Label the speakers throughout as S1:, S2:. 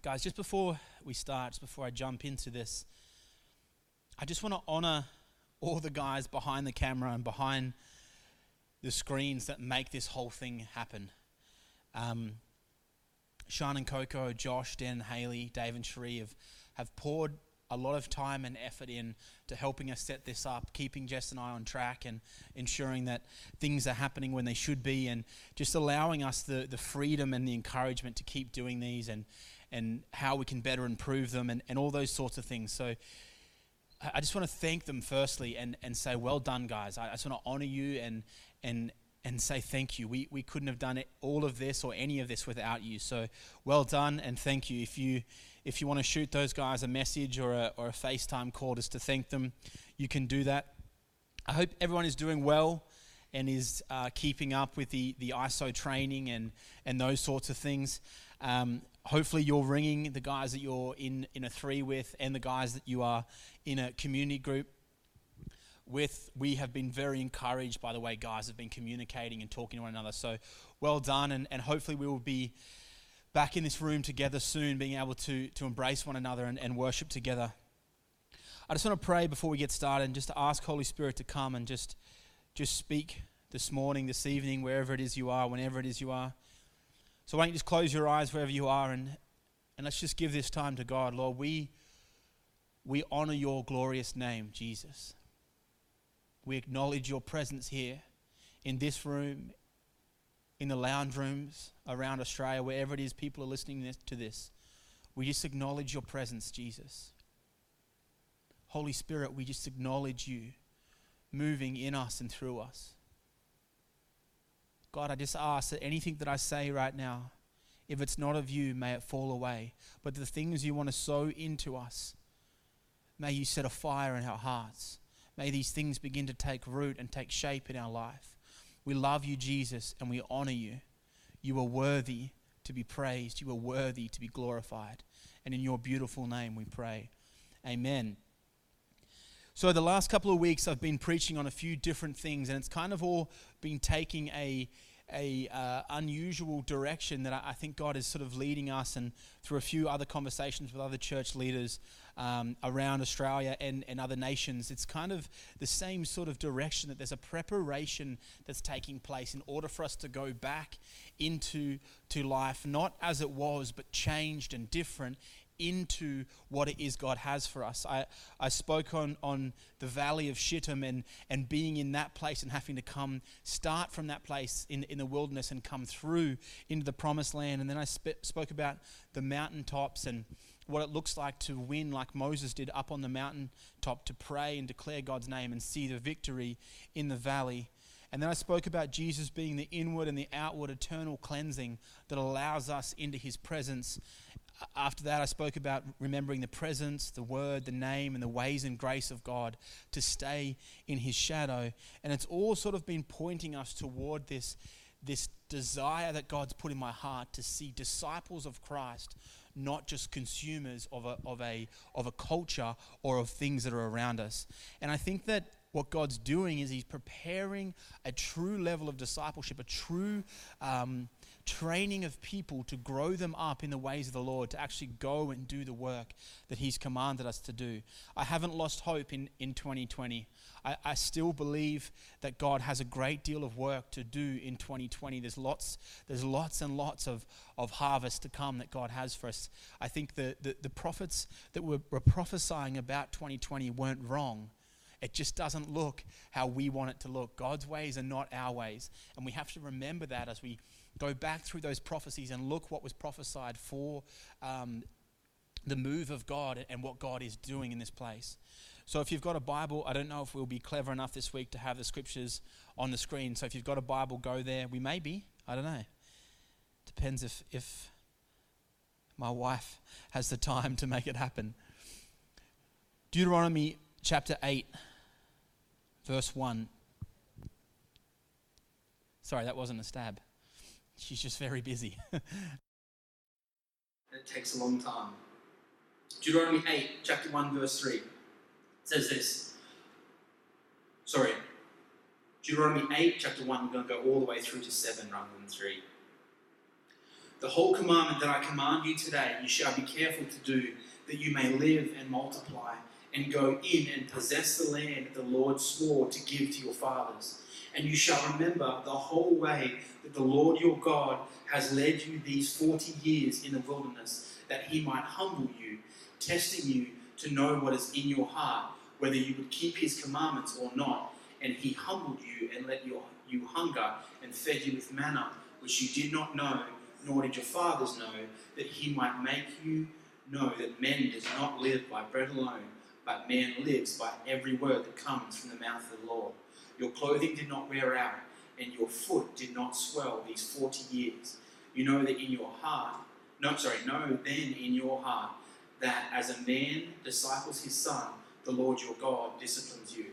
S1: Guys, just before we start, just before I jump into this, I just want to honor all the guys behind the camera and behind the screens that make this whole thing happen. Um, Sean and Coco, Josh, Dan, Haley, Dave, and Cherie have, have poured a lot of time and effort in to helping us set this up, keeping Jess and I on track, and ensuring that things are happening when they should be, and just allowing us the, the freedom and the encouragement to keep doing these and, and how we can better improve them and, and all those sorts of things. So I just want to thank them firstly and, and say, well done, guys. I, just want to honor you and, and, and say thank you. We, we couldn't have done it, all of this or any of this without you. So well done and thank you. If you if you want to shoot those guys a message or a, or a FaceTime call just to thank them, you can do that. I hope everyone is doing well and is uh, keeping up with the, the ISO training and, and those sorts of things. Um, hopefully, you're ringing the guys that you're in, in a three with and the guys that you are in a community group with. We have been very encouraged by the way guys have been communicating and talking to one another. So, well done, and, and hopefully, we will be back in this room together soon, being able to, to embrace one another and, and worship together. I just want to pray before we get started and just to ask Holy Spirit to come and just, just speak this morning, this evening, wherever it is you are, whenever it is you are. So why don't you just close your eyes wherever you are and, and let's just give this time to God. Lord, we, we honor your glorious name, Jesus. We acknowledge your presence here in this room, in the lounge rooms around Australia, wherever it is people are listening to this. We just acknowledge your presence, Jesus. Holy Spirit, we just acknowledge you moving in us and through us. God, I just ask that anything that I say right now, if it's not of you, may it fall away. But the things you want to sow into us, may you set a fire in our hearts. May these things begin to take root and take shape in our life. We love you, Jesus, and we honor you. You are worthy to be praised. You are worthy to be glorified. And in your beautiful name we pray. Amen. So, the last couple of weeks, I've been preaching on a few different things, and it's kind of all been taking a a uh, unusual direction that I, I, think God is sort of leading us, and through a few other conversations with other church leaders um, around Australia and, and other nations, it's kind of the same sort of direction that there's a preparation that's taking place in order for us to go back into to life, not as it was, but changed and different into what it is God has for us. I, I spoke on, on the valley of Shittim and, and being in that place and having to come, start from that place in, in the wilderness and come through into the promised land. And then I sp- spoke about the mountaintops and what it looks like to win like Moses did up on the mountaintop to pray and declare God's name and see the victory in the valley. And then I spoke about Jesus being the inward and the outward eternal cleansing that allows us into his presence after that, I spoke about remembering the presence, the word, the name, and the ways and grace of God to stay in His shadow. And it's all sort of been pointing us toward this, this desire that God's put in my heart to see disciples of Christ, not just consumers of a, of a, of a culture or of things that are around us. And I think that what God's doing is He's preparing a true level of discipleship, a true. Um, training of people to grow them up in the ways of the Lord, to actually go and do the work that He's commanded us to do. I haven't lost hope in, in 2020. I, I still believe that God has a great deal of work to do in 2020. There's lots, there's lots and lots of, of harvest to come that God has for us. I think the, the, the prophets that were, were prophesying about 2020 weren't wrong. It just doesn't look how we want it to look. God's ways are not our ways. And we have to remember that as we go back through those prophecies and look what was prophesied for um, the move of God and what God is doing in this place. So if you've got a Bible, I don't know if we'll be clever enough this week to have the scriptures on the screen. So if you've got a Bible, go there. We may be. I don't know. Depends if, if my wife has the time to make it happen. Deuteronomy chapter 8, verse 1. Sorry, that wasn't a stab. She's just very busy.
S2: it takes a long time. Deuteronomy 8, chapter 1, verse 3 says this. Sorry. Deuteronomy 8, chapter 1, we're going to go all the way through to 7 rather than 3. The whole commandment that I command you today, you shall be careful to do, that you may live and multiply, and go in and possess the land the Lord swore to give to your fathers. And you shall remember the whole way that the Lord your God has led you these forty years in the wilderness, that he might humble you, testing you to know what is in your heart, whether you would keep his commandments or not. And he humbled you and let you, you hunger and fed you with manna, which you did not know nor did your fathers know, that he might make you know that man does not live by bread alone, but man lives by every word that comes from the mouth of the Lord. Your clothing did not wear out, and your foot did not swell these forty years. You know that in your heart, no, sorry, know then in your heart that as a man disciples his son, the Lord your God disciplines you.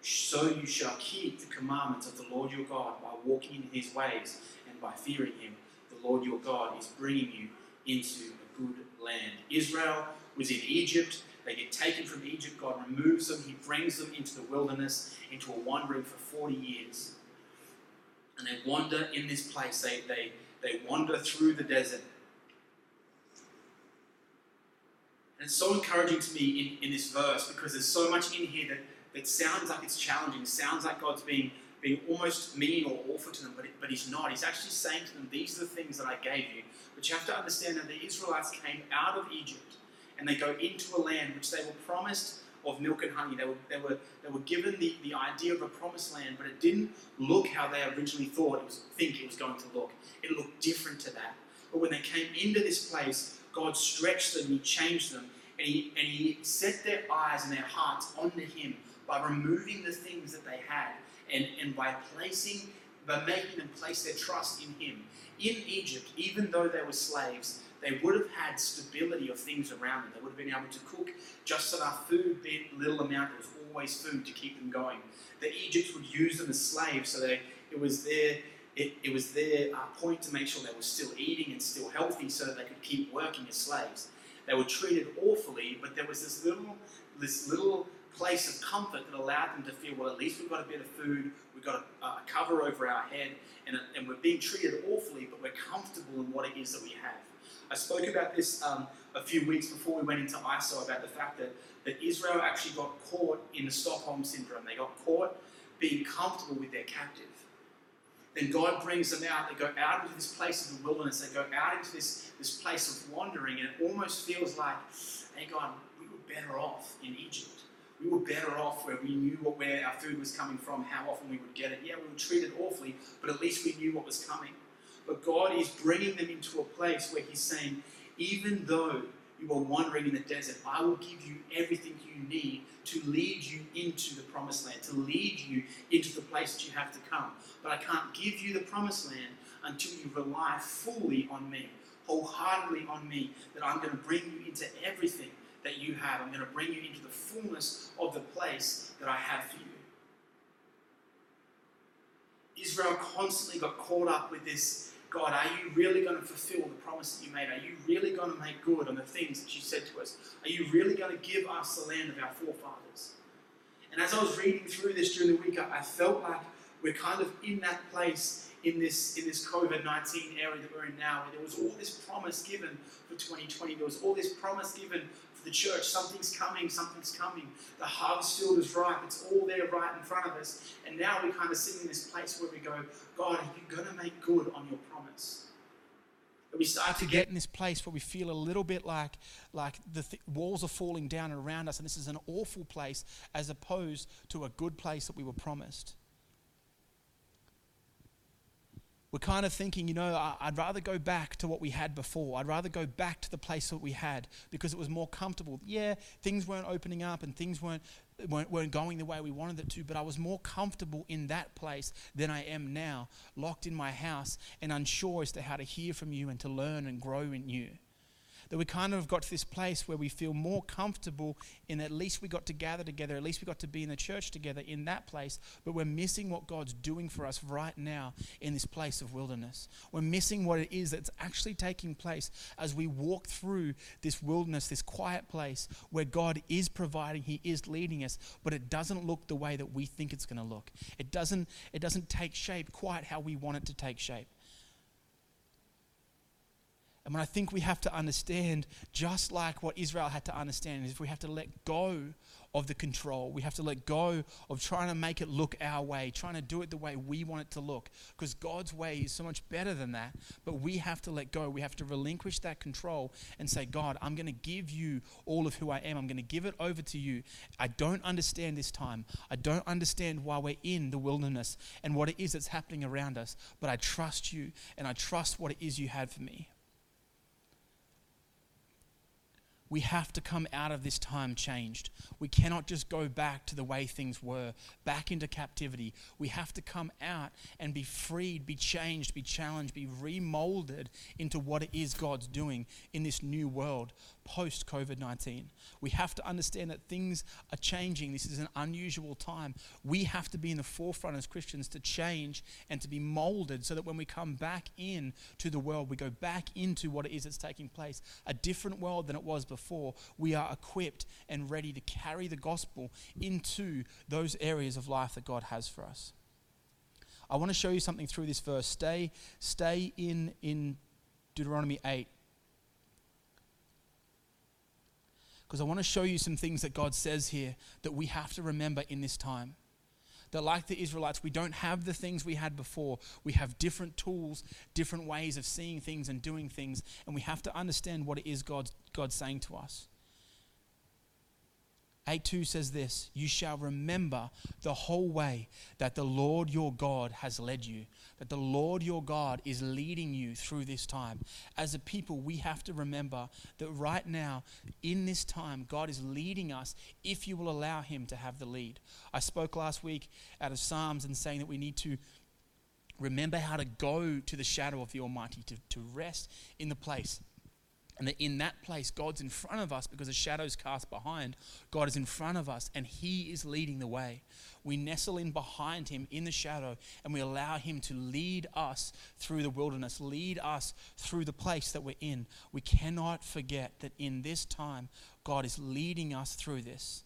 S2: So you shall keep the commandments of the Lord your God by walking in his ways and by fearing him. The Lord your God is bringing you into a good land. Israel was in Egypt. They get taken from Egypt. God removes them. He brings them into the wilderness, into a wandering for 40 years. And they wander in this place. They, they, they wander through the desert. And it's so encouraging to me in, in this verse because there's so much in here that, that sounds like it's challenging, sounds like God's being being almost mean or awful to them, but, but he's not. He's actually saying to them, These are the things that I gave you. But you have to understand that the Israelites came out of Egypt and they go into a land which they were promised of milk and honey. They were, they were, they were given the, the idea of a promised land, but it didn't look how they originally thought it was, think it was going to look. It looked different to that. But when they came into this place, God stretched them, He changed them, and He, and he set their eyes and their hearts onto Him by removing the things that they had and, and by placing, by making them place their trust in Him. In Egypt, even though they were slaves, they would have had stability of things around them. They would have been able to cook just enough food, it little amount, there was always food to keep them going. The Egypts would use them as slaves, so they, it was their it, it was their uh, point to make sure they were still eating and still healthy, so that they could keep working as slaves. They were treated awfully, but there was this little this little place of comfort that allowed them to feel, well, at least we've got a bit of food, we've got a, a cover over our head, and, and, we're being treated awfully, but we're comfortable in what it is that we have. I spoke about this um, a few weeks before we went into ISO about the fact that, that Israel actually got caught in the Stockholm syndrome. They got caught being comfortable with their captive. Then God brings them out. They go out into this place of the wilderness. They go out into this, this place of wandering, and it almost feels like, hey, God, we were better off in Egypt we were better off where we knew what, where our food was coming from, how often we would get it. Yeah, we were treated awfully, but at least we knew what was coming. But God is bringing them into a place where He's saying, even though you are wandering in the desert, I will give you everything you need to lead you into the promised land, to lead you into the place that you have to come. But I can't give you the promised land until you rely fully on me, wholeheartedly on me, that I'm going to bring you into everything that you have. I'm going to bring you into the fullness of the place that I have for you. Israel constantly got caught up with this God, are you really going to fulfill the promise that you made? Are you really going to make good on the things that you said to us? Are you really going to give us the land of our forefathers? And as I was reading through this during the week, I felt like we're kind of in that place in this in this COVID nineteen area that we're in now, where there was all this promise given for 2020. There was all this promise given the church. Something's coming, something's coming. The harvest field is ripe. It's all there right in front of us. And now we kind of sit in this place where we go, God, are you going to make good on your promise?
S1: And we start to get in this place where we feel a little bit like, like the th- walls are falling down around us, and this is an awful place as opposed to a good place that we were promised we're kind of thinking, you know, I'd rather go back to what we had before. I'd rather go back to the place that we had because it was more comfortable. Yeah, things weren't opening up and things weren't, weren't, weren't going the way we wanted it to, but I was more comfortable in that place than I am now, locked in my house and unsure as to how to hear from you and to learn and grow in you that we kind of have got to this place where we feel more comfortable in at least we got to gather together, at least we got to be in the church together in that place, but we're missing what God's doing for us right now in this place of wilderness. We're missing what it is that's actually taking place as we walk through this wilderness, this quiet place where God is providing, He is leading us, but it doesn't look the way that we think it's going to look. It doesn't, it doesn't take shape quite how we want it to take shape. And I think we have to understand, just like what Israel had to understand, is if we have to let go of the control. We have to let go of trying to make it look our way, trying to do it the way we want it to look, because God's way is so much better than that. But we have to let go. We have to relinquish that control and say, God, I'm going to give you all of who I am. I'm going to give it over to you. I don't understand this time. I don't understand why we're in the wilderness and what it is that's happening around us, but I trust you and I trust what it is you had for me. We have to come out of this time changed. We cannot just go back to the way things were, back into captivity. We have to come out and be freed, be changed, be challenged, be remolded into what it is God's doing in this new world post COVID 19. We have to understand that things are changing. This is an unusual time. We have to be in the forefront as Christians to change and to be molded so that when we come back in to the world, we go back into what it is that's taking place, a different world than it was before. We are equipped and ready to carry the gospel into those areas of life that God has for us. I want to show you something through this verse. Stay, stay in, in Deuteronomy 8. Because I want to show you some things that God says here that we have to remember in this time. That, like the Israelites, we don't have the things we had before. We have different tools, different ways of seeing things and doing things, and we have to understand what it is God's, God's saying to us. 8 2 says this You shall remember the whole way that the Lord your God has led you, that the Lord your God is leading you through this time. As a people, we have to remember that right now, in this time, God is leading us if you will allow Him to have the lead. I spoke last week out of Psalms and saying that we need to remember how to go to the shadow of the Almighty, to, to rest in the place and that in that place, God's in front of us because the shadows cast behind. God is in front of us and He is leading the way. We nestle in behind Him in the shadow and we allow Him to lead us through the wilderness, lead us through the place that we're in. We cannot forget that in this time, God is leading us through this.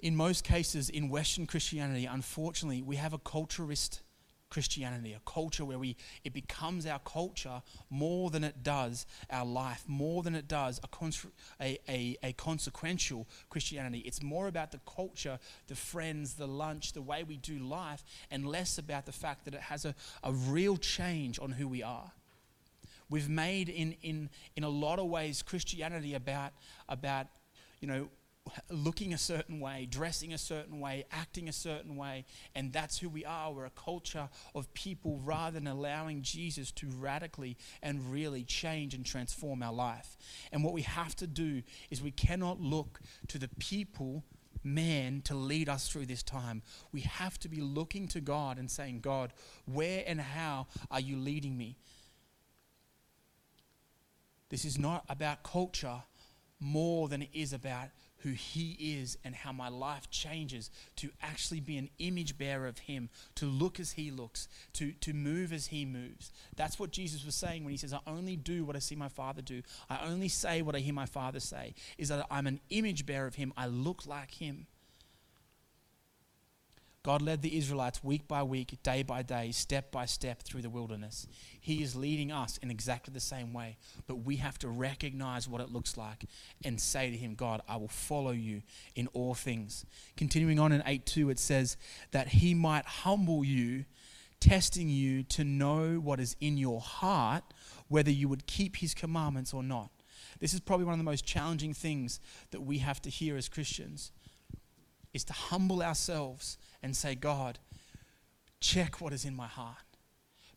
S1: In most cases, in Western Christianity, unfortunately, we have a culturist Christianity, a culture where we it becomes our culture more than it does our life, more than it does a, a, a, a, consequential Christianity. It's more about the culture, the friends, the lunch, the way we do life, and less about the fact that it has a, a real change on who we are. We've made in, in, in a lot of ways Christianity about, about you know, looking a certain way, dressing a certain way, acting a certain way, and that's who we are. We're a culture of people rather than allowing Jesus to radically and really change and transform our life. And what we have to do is we cannot look to the people, man, to lead us through this time. We have to be looking to God and saying, God, where and how are you leading me? This is not about culture more than it is about who He is and how my life changes to actually be an image bearer of Him, to look as He looks, to, to move as He moves. That's what Jesus was saying when He says, I only do what I see my Father do. I only say what I hear my Father say, is that I'm an image bearer of Him. I look like Him. God led the Israelites week by week, day by day, step by step through the wilderness. He is leading us in exactly the same way, but we have to recognize what it looks like and say to Him, God, I will follow you in all things. Continuing on in 8 2, it says that He might humble you, testing you to know what is in your heart, whether you would keep His commandments or not. This is probably one of the most challenging things that we have to hear as Christians is to humble ourselves and say, God, check what is in my heart.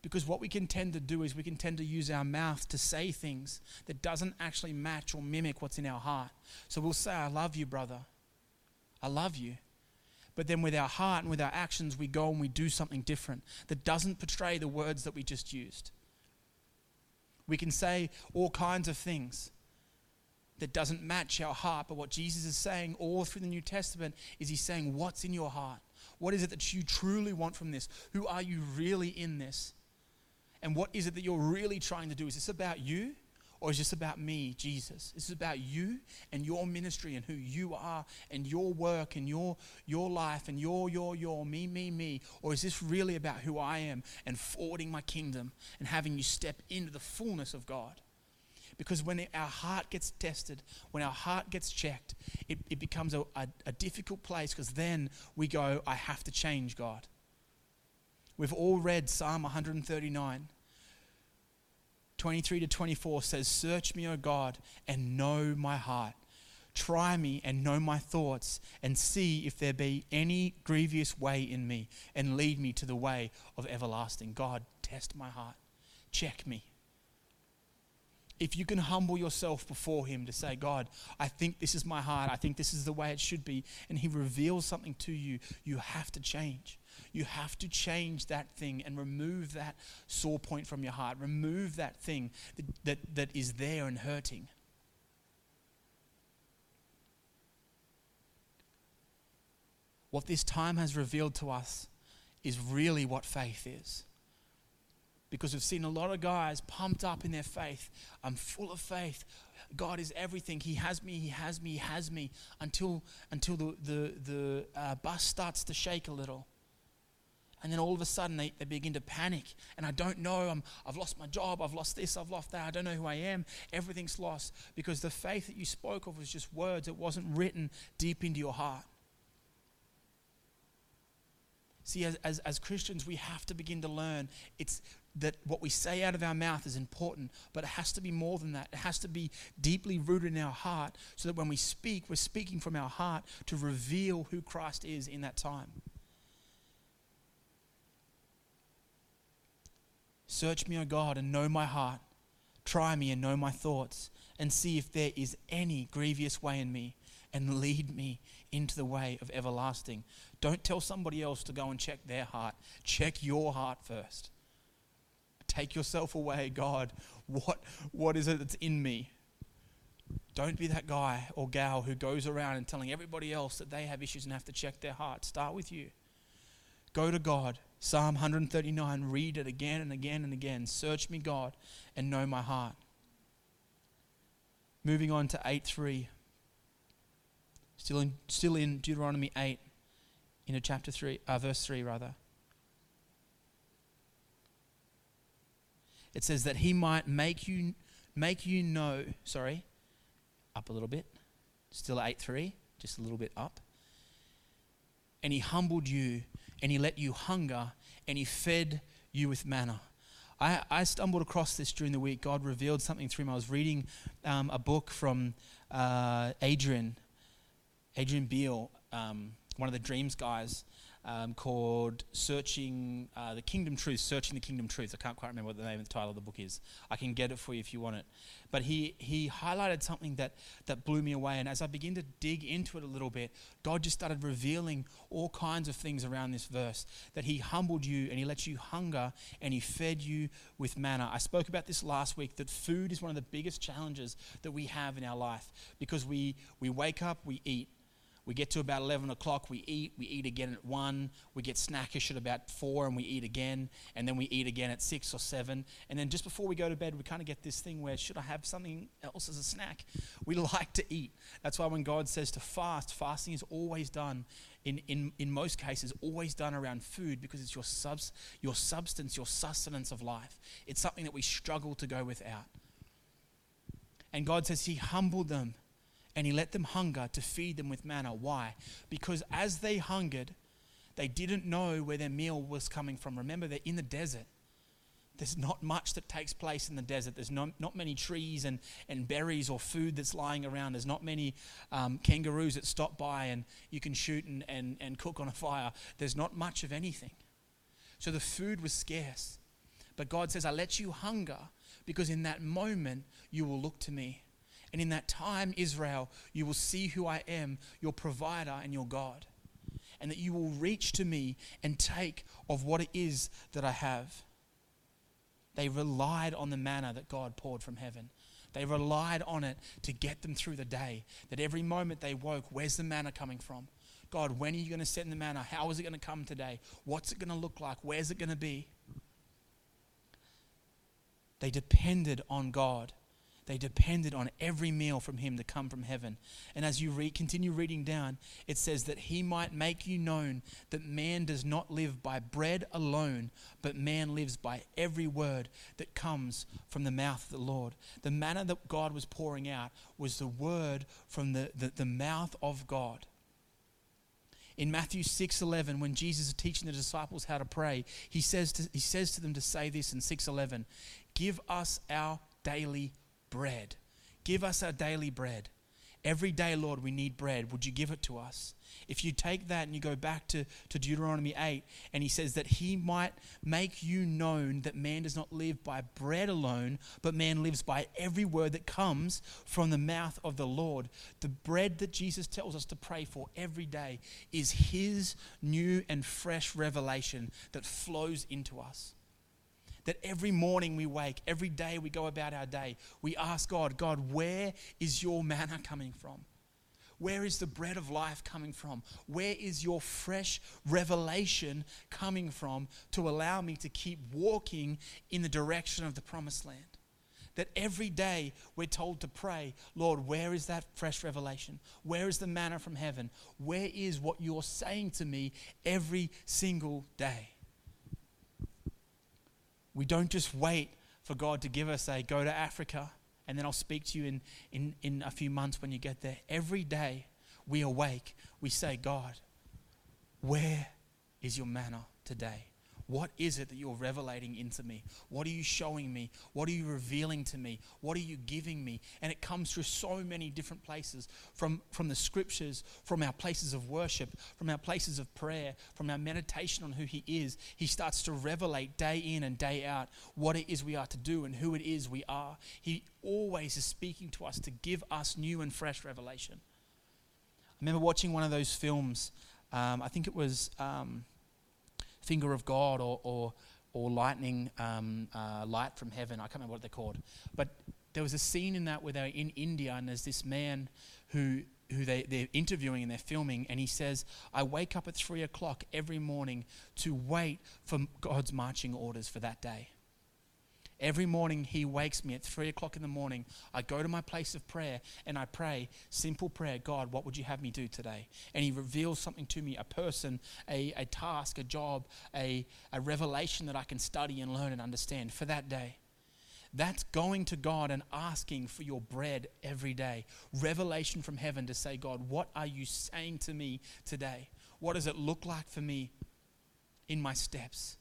S1: Because what we can tend to do is we can tend to use our mouth to say things that doesn't actually match or mimic what's in our heart. So we'll say, I love you, brother. I love you. But then with our heart and with our actions, we go and we do something different that doesn't portray the words that we just used. We can say all kinds of things that doesn't match our heart. But what Jesus is saying all through the New Testament is He's saying, What's in your heart? What is it that you truly want from this? Who are you really in this? And what is it that you're really trying to do? Is this about you? Or is this about me, Jesus? Is this is about you and your ministry and who you are and your work and your, your life and your, your, your, me, me, me? Or is this really about who I am and forwarding my kingdom and having you step into the fullness of God? Because when our heart gets tested, when our heart gets checked, it, it becomes a, a, a difficult place because then we go, I have to change God. We've all read Psalm 139. 23 to 24 says, Search me, O God, and know my heart. Try me and know my thoughts, and see if there be any grievous way in me, and lead me to the way of everlasting. God, test my heart. Check me. If you can humble yourself before Him to say, God, I think this is my heart, I think this is the way it should be, and He reveals something to you, you have to change. You have to change that thing and remove that sore point from your heart. Remove that thing that, that, that is there and hurting. What this time has revealed to us is really what faith is. Because we've seen a lot of guys pumped up in their faith. I'm full of faith. God is everything. He has me, He has me, He has me. Until, until the, the, the uh, bus starts to shake a little and then all of a sudden they, they begin to panic and i don't know I'm, i've lost my job i've lost this i've lost that i don't know who i am everything's lost because the faith that you spoke of was just words it wasn't written deep into your heart see as, as, as christians we have to begin to learn it's that what we say out of our mouth is important, but it has to be more than that. It has to be deeply rooted in our heart so that when we speak, we're speaking from our heart to reveal who Christ is in that time. Search me, O God, and know my heart. Try me and know my thoughts, and see if there is any grievous way in me, and lead me into the way of everlasting. Don't tell somebody else to go and check their heart. Check your heart first. Take yourself away, God. What, what is it that's in me? Don't be that guy or gal who goes around and telling everybody else that they have issues and have to check their heart. Start with you. Go to God Psalm 139, read it again and again and again. Search me, God, and know my heart. Moving on to 8 3. Still in, still in Deuteronomy 8, in a chapter 3, uh, verse 3, rather. It says that he might make you, make you know, sorry, up a little bit. Still 8 3, just a little bit up. And he humbled you and he let you hunger and he fed you with manna. I, I stumbled across this during the week. God revealed something through me. I was reading um, a book from uh, Adrian, Adrian Beale, um, one of the Dreams guys, um, called Searching uh, the Kingdom Truth, Searching the Kingdom Truth. I can't quite remember what the name and the title of the book is. I can get it for you if you want it. But he, he highlighted something that, that blew me away. And as I began to dig into it a little bit, God just started revealing all kinds of things around this verse. That He humbled you and He let you hunger and He fed you with manna. I spoke about this last week that food is one of the biggest challenges that we have in our life because we, we wake up, we eat we get to about 11 o'clock, we eat, we eat again at 1, we get snackish at about 4 and we eat again, and then we eat again at 6 or 7. And then just before we go to bed, we kind of get this thing where, should I have something else as a snack? We like to eat. That's why when God says to fast, fasting is always done, in, in, in most cases, always done around food because it's your, subs, your substance, your sustenance of life. It's something that we struggle to go without. And God says He humbled them and he let them hunger to feed them with manna. Why? Because as they hungered, they didn't know where their meal was coming from. Remember, they're in the desert. There's not much that takes place in the desert. There's not, not many trees and, and berries or food that's lying around. There's not many um, kangaroos that stop by and you can shoot and, and, and cook on a fire. There's not much of anything. So the food was scarce. But God says, I let you hunger because in that moment you will look to me. And in that time, Israel, you will see who I am, your provider and your God. And that you will reach to me and take of what it is that I have. They relied on the manna that God poured from heaven. They relied on it to get them through the day. That every moment they woke, where's the manna coming from? God, when are you going to send the manna? How is it going to come today? What's it going to look like? Where's it going to be? They depended on God They depended on every meal from him to come from heaven. And as you read, continue reading down, it says that he might make you known that man does not live by bread alone, but man lives by every word that comes from the mouth of the Lord. The manna that God was pouring out was the word from the, the, the mouth of God. In Matthew 6:11 when Jesus is teaching the disciples how to pray, he says to, he says to them to say this in 6:11, "Give us our daily bread. Give us our daily bread. Every day, Lord, we need bread. Would you give it to us? If you take that and you go back to, to Deuteronomy 8, and he says that he might make you known that man does not live by bread alone, but man lives by every word that comes from the mouth of the Lord. The bread that Jesus tells us to pray for every day is his new and fresh revelation that flows into us that every morning we wake, every day we go about our day, we ask God, God, where is your manna coming from? Where is the bread of life coming from? Where is your fresh revelation coming from to allow me to keep walking in the direction of the promised land? That every day we're told to pray, Lord, where is that fresh revelation? Where is the manna from heaven? Where is what you're saying to me every single day? We don't just wait for God to give us a go to Africa and then I'll speak to you in, in, in a few months when you get there. Every day we awake, we say, God, where is your manna today? What is it that you're revelating into me? What are you showing me? What are you revealing to me? What are you giving me? And it comes through so many different places from, from the scriptures, from our places of worship, from our places of prayer, from our meditation on who He is. He starts to revelate day in and day out what it is we are to do and who it is we are. He always is speaking to us to give us new and fresh revelation. I remember watching one of those films. Um, I think it was. Um, finger of God or, or, or lightning, um, uh, light from heaven. I can't remember what they're called. But there was a scene in that where they're in India and there's this man who, who they, they're interviewing and they're filming, and he says, I wake up at three o'clock every morning to wait for God's marching orders for that day. Every morning, He wakes me at three o'clock in the morning. I go to my place of prayer and I pray, simple prayer God, what would you have me do today? And He reveals something to me a person, a, a task, a job, a, a revelation that I can study and learn and understand for that day. That's going to God and asking for your bread every day. Revelation from heaven to say, God, what are you saying to me today? What does it look like for me in my steps?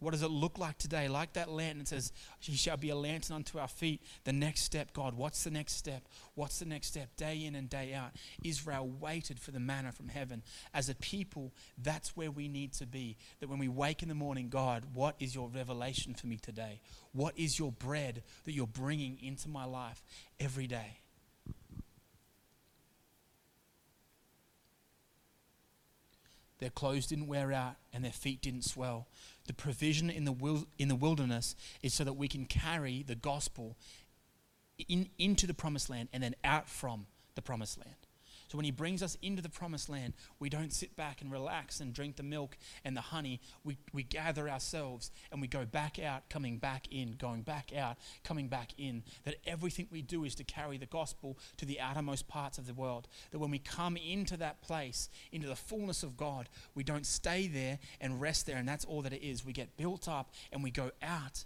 S1: What does it look like today? Like that lantern, it says, He shall be a lantern unto our feet. The next step, God, what's the next step? What's the next step? Day in and day out. Israel waited for the manna from heaven. As a people, that's where we need to be. That when we wake in the morning, God, what is your revelation for me today? What is your bread that you're bringing into my life every day? Their clothes didn't wear out and their feet didn't swell. The provision in the, wil- in the wilderness is so that we can carry the gospel in, into the promised land and then out from the promised land. So when he brings us into the promised land, we don't sit back and relax and drink the milk and the honey. We, we gather ourselves and we go back out, coming back in, going back out, coming back in. That everything we do is to carry the gospel to the outermost parts of the world. That when we come into that place, into the fullness of God, we don't stay there and rest there, and that's all that it is. We get built up and we go out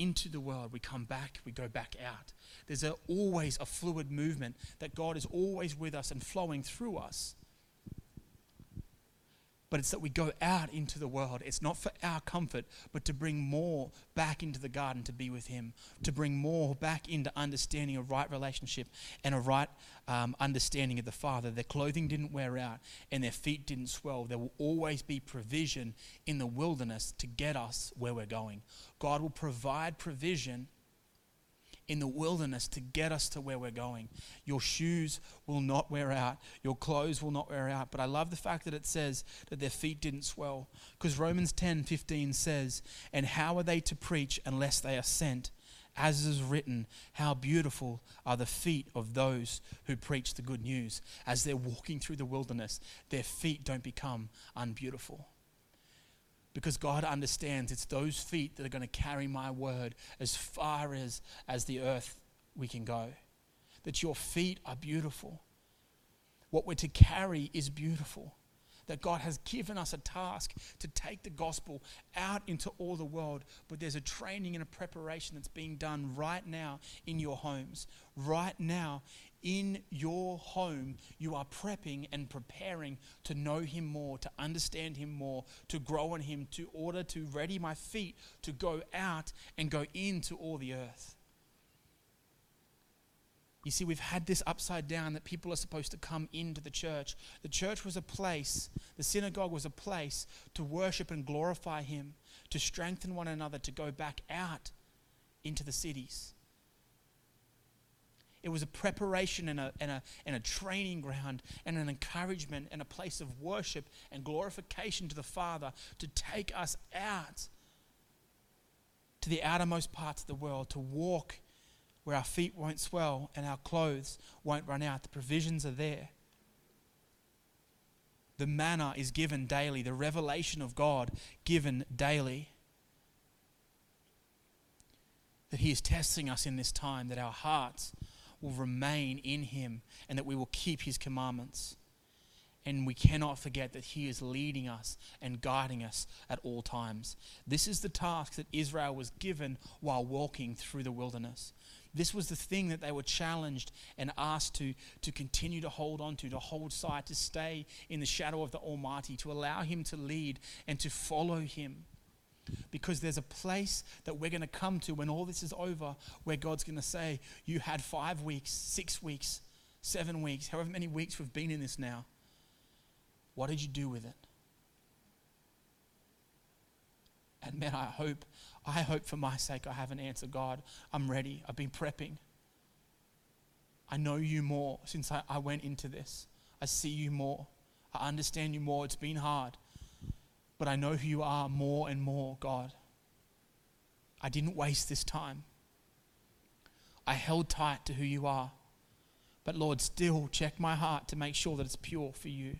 S1: into the world. We come back, we go back out. There's a, always a fluid movement that God is always with us and flowing through us. But it's that we go out into the world. It's not for our comfort, but to bring more back into the garden to be with Him, to bring more back into understanding a right relationship and a right um, understanding of the Father. Their clothing didn't wear out and their feet didn't swell. There will always be provision in the wilderness to get us where we're going. God will provide provision in the wilderness to get us to where we're going. Your shoes will not wear out, your clothes will not wear out. But I love the fact that it says that their feet didn't swell. Because Romans 10 15 says, And how are they to preach unless they are sent? As is written, how beautiful are the feet of those who preach the good news. As they're walking through the wilderness, their feet don't become unbeautiful because God understands it's those feet that are going to carry my word as far as, as the earth we can go. That your feet are beautiful. What we're to carry is beautiful. That God has given us a task to take the gospel out into all the world, but there's a training and a preparation that's being done right now in your homes, right now in your home, you are prepping and preparing to know Him more, to understand Him more, to grow in Him, to order to ready my feet to go out and go into all the earth. You see, we've had this upside down that people are supposed to come into the church. The church was a place, the synagogue was a place to worship and glorify Him, to strengthen one another, to go back out into the cities. It was a preparation and a, and, a, and a training ground and an encouragement and a place of worship and glorification to the Father to take us out to the outermost parts of the world, to walk where our feet won't swell and our clothes won't run out. The provisions are there. The manna is given daily, the revelation of God given daily. That He is testing us in this time, that our hearts will remain in him and that we will keep his commandments. And we cannot forget that he is leading us and guiding us at all times. This is the task that Israel was given while walking through the wilderness. This was the thing that they were challenged and asked to, to continue to hold on to, to hold sight, to stay in the shadow of the Almighty, to allow Him to lead and to follow Him. Because there's a place that we're going to come to when all this is over where God's going to say, You had five weeks, six weeks, seven weeks, however many weeks we've been in this now. What did you do with it? And man, I hope, I hope for my sake I have an answer. God, I'm ready. I've been prepping. I know you more since I, I went into this. I see you more. I understand you more. It's been hard but I know who you are more and more, God. I didn't waste this time. I held tight to who you are. But Lord, still check my heart to make sure that it's pure for you.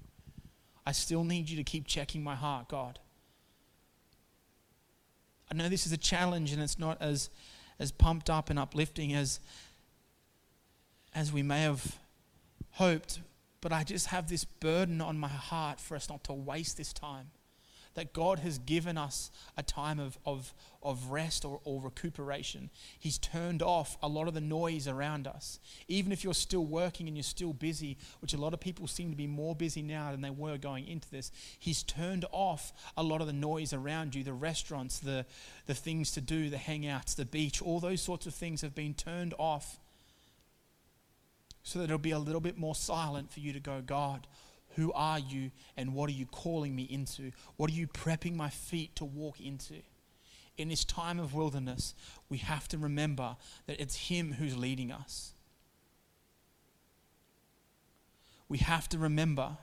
S1: I still need you to keep checking my heart, God. I know this is a challenge and it's not as, as pumped up and uplifting as, as we may have hoped, but I just have this burden on my heart for us not to waste this time that God has given us a time of, of, of rest or, or recuperation. He's turned off a lot of the noise around us. Even if you're still working and you're still busy, which a lot of people seem to be more busy now than they were going into this, He's turned off a lot of the noise around you the restaurants, the, the things to do, the hangouts, the beach, all those sorts of things have been turned off so that it'll be a little bit more silent for you to go, God, who are you and what are you calling me into? What are you prepping my feet to walk into? In this time of wilderness, we have to remember that it's Him who's leading us. We have to remember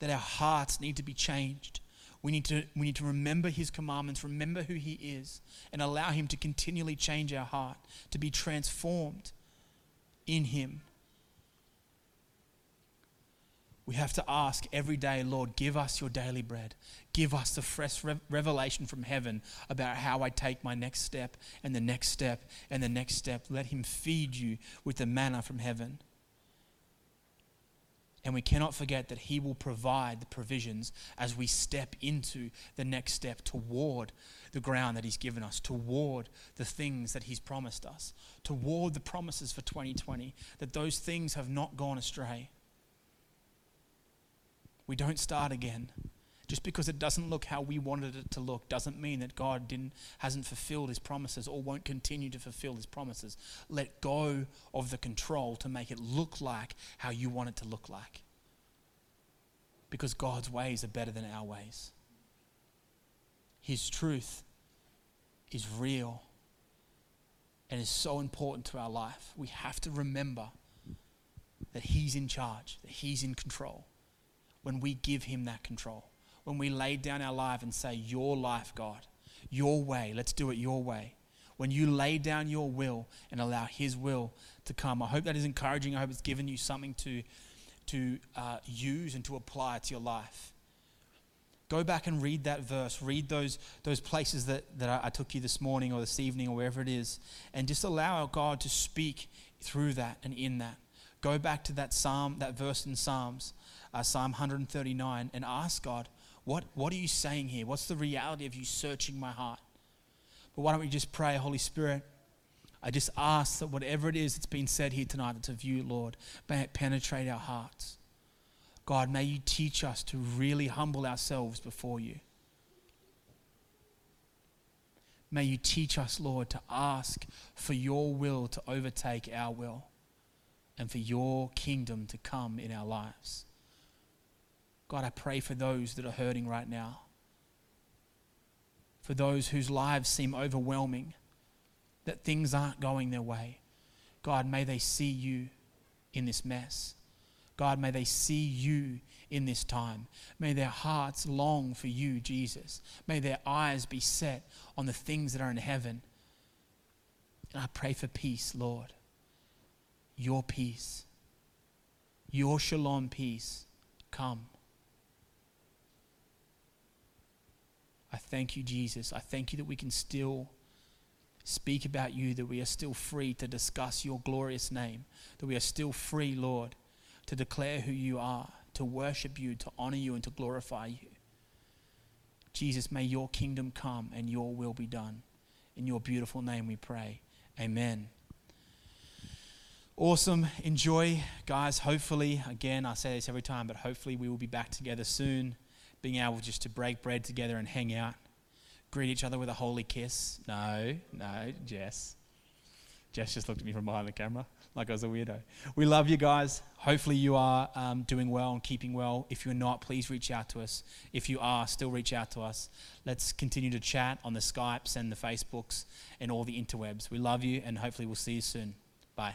S1: that our hearts need to be changed. We need to, we need to remember His commandments, remember who He is, and allow Him to continually change our heart, to be transformed in Him. We have to ask every day, Lord, give us your daily bread. Give us the fresh re- revelation from heaven about how I take my next step and the next step and the next step. Let Him feed you with the manna from heaven. And we cannot forget that He will provide the provisions as we step into the next step toward the ground that He's given us, toward the things that He's promised us, toward the promises for 2020, that those things have not gone astray we don't start again. Just because it doesn't look how we wanted it to look doesn't mean that God didn't, hasn't fulfilled his promises or won't continue to fulfill his promises. Let go of the control to make it look like how you want it to look like. Because God's ways are better than our ways. His truth is real and is so important to our life. We have to remember that He's in charge, that He's in control when we give Him that control. When we lay down our life and say, Your life, God, your way, let's do it your way. When you lay down your will and allow His will to come. I hope that is encouraging. I hope it's given you something to, to uh, use and to apply to your life. Go back and read that verse. Read those, those places that, that I, I took you this morning or this evening or wherever it is. And just allow our God to speak through that and in that. Go back to that psalm, that verse in Psalms, uh, Psalm 139, and ask God, what, what are you saying here? What's the reality of you searching my heart? But why don't we just pray, Holy Spirit? I just ask that whatever it is that's been said here tonight that's of you, Lord, may it penetrate our hearts. God, may you teach us to really humble ourselves before you. May you teach us, Lord, to ask for your will to overtake our will and for your kingdom to come in our lives. God, I pray for those that are hurting right now, for those whose lives seem overwhelming, that things aren't going their way. God, may they see you in this mess. God, may they see you in this time. May their hearts long for you, Jesus. May their eyes be set on the things that are in heaven. And I pray for peace, Lord. Your peace, your shalom peace, come. I thank you, Jesus. I thank you that we can still speak about you, that we are still free to discuss your glorious name, that we are still free, Lord to declare who you are, to worship you, to honor you, and to glorify you. Jesus, may your kingdom come and your will be done. In your beautiful name we pray. Amen. Awesome. Enjoy, guys. Hopefully, again, I say this every time, but hopefully we will be back together soon, being able just to break bread together and hang out. Greet each other with a holy kiss. No, no, Jess. Jess just looked at me from behind the camera like I was a weirdo. We love you guys. Hopefully, you are um, doing well and keeping well. If you're not, please reach out to us. If you are, still reach out to us. Let's continue to chat on the Skypes and the Facebooks and all the interwebs. We love you, and hopefully, we'll see you soon. Bye.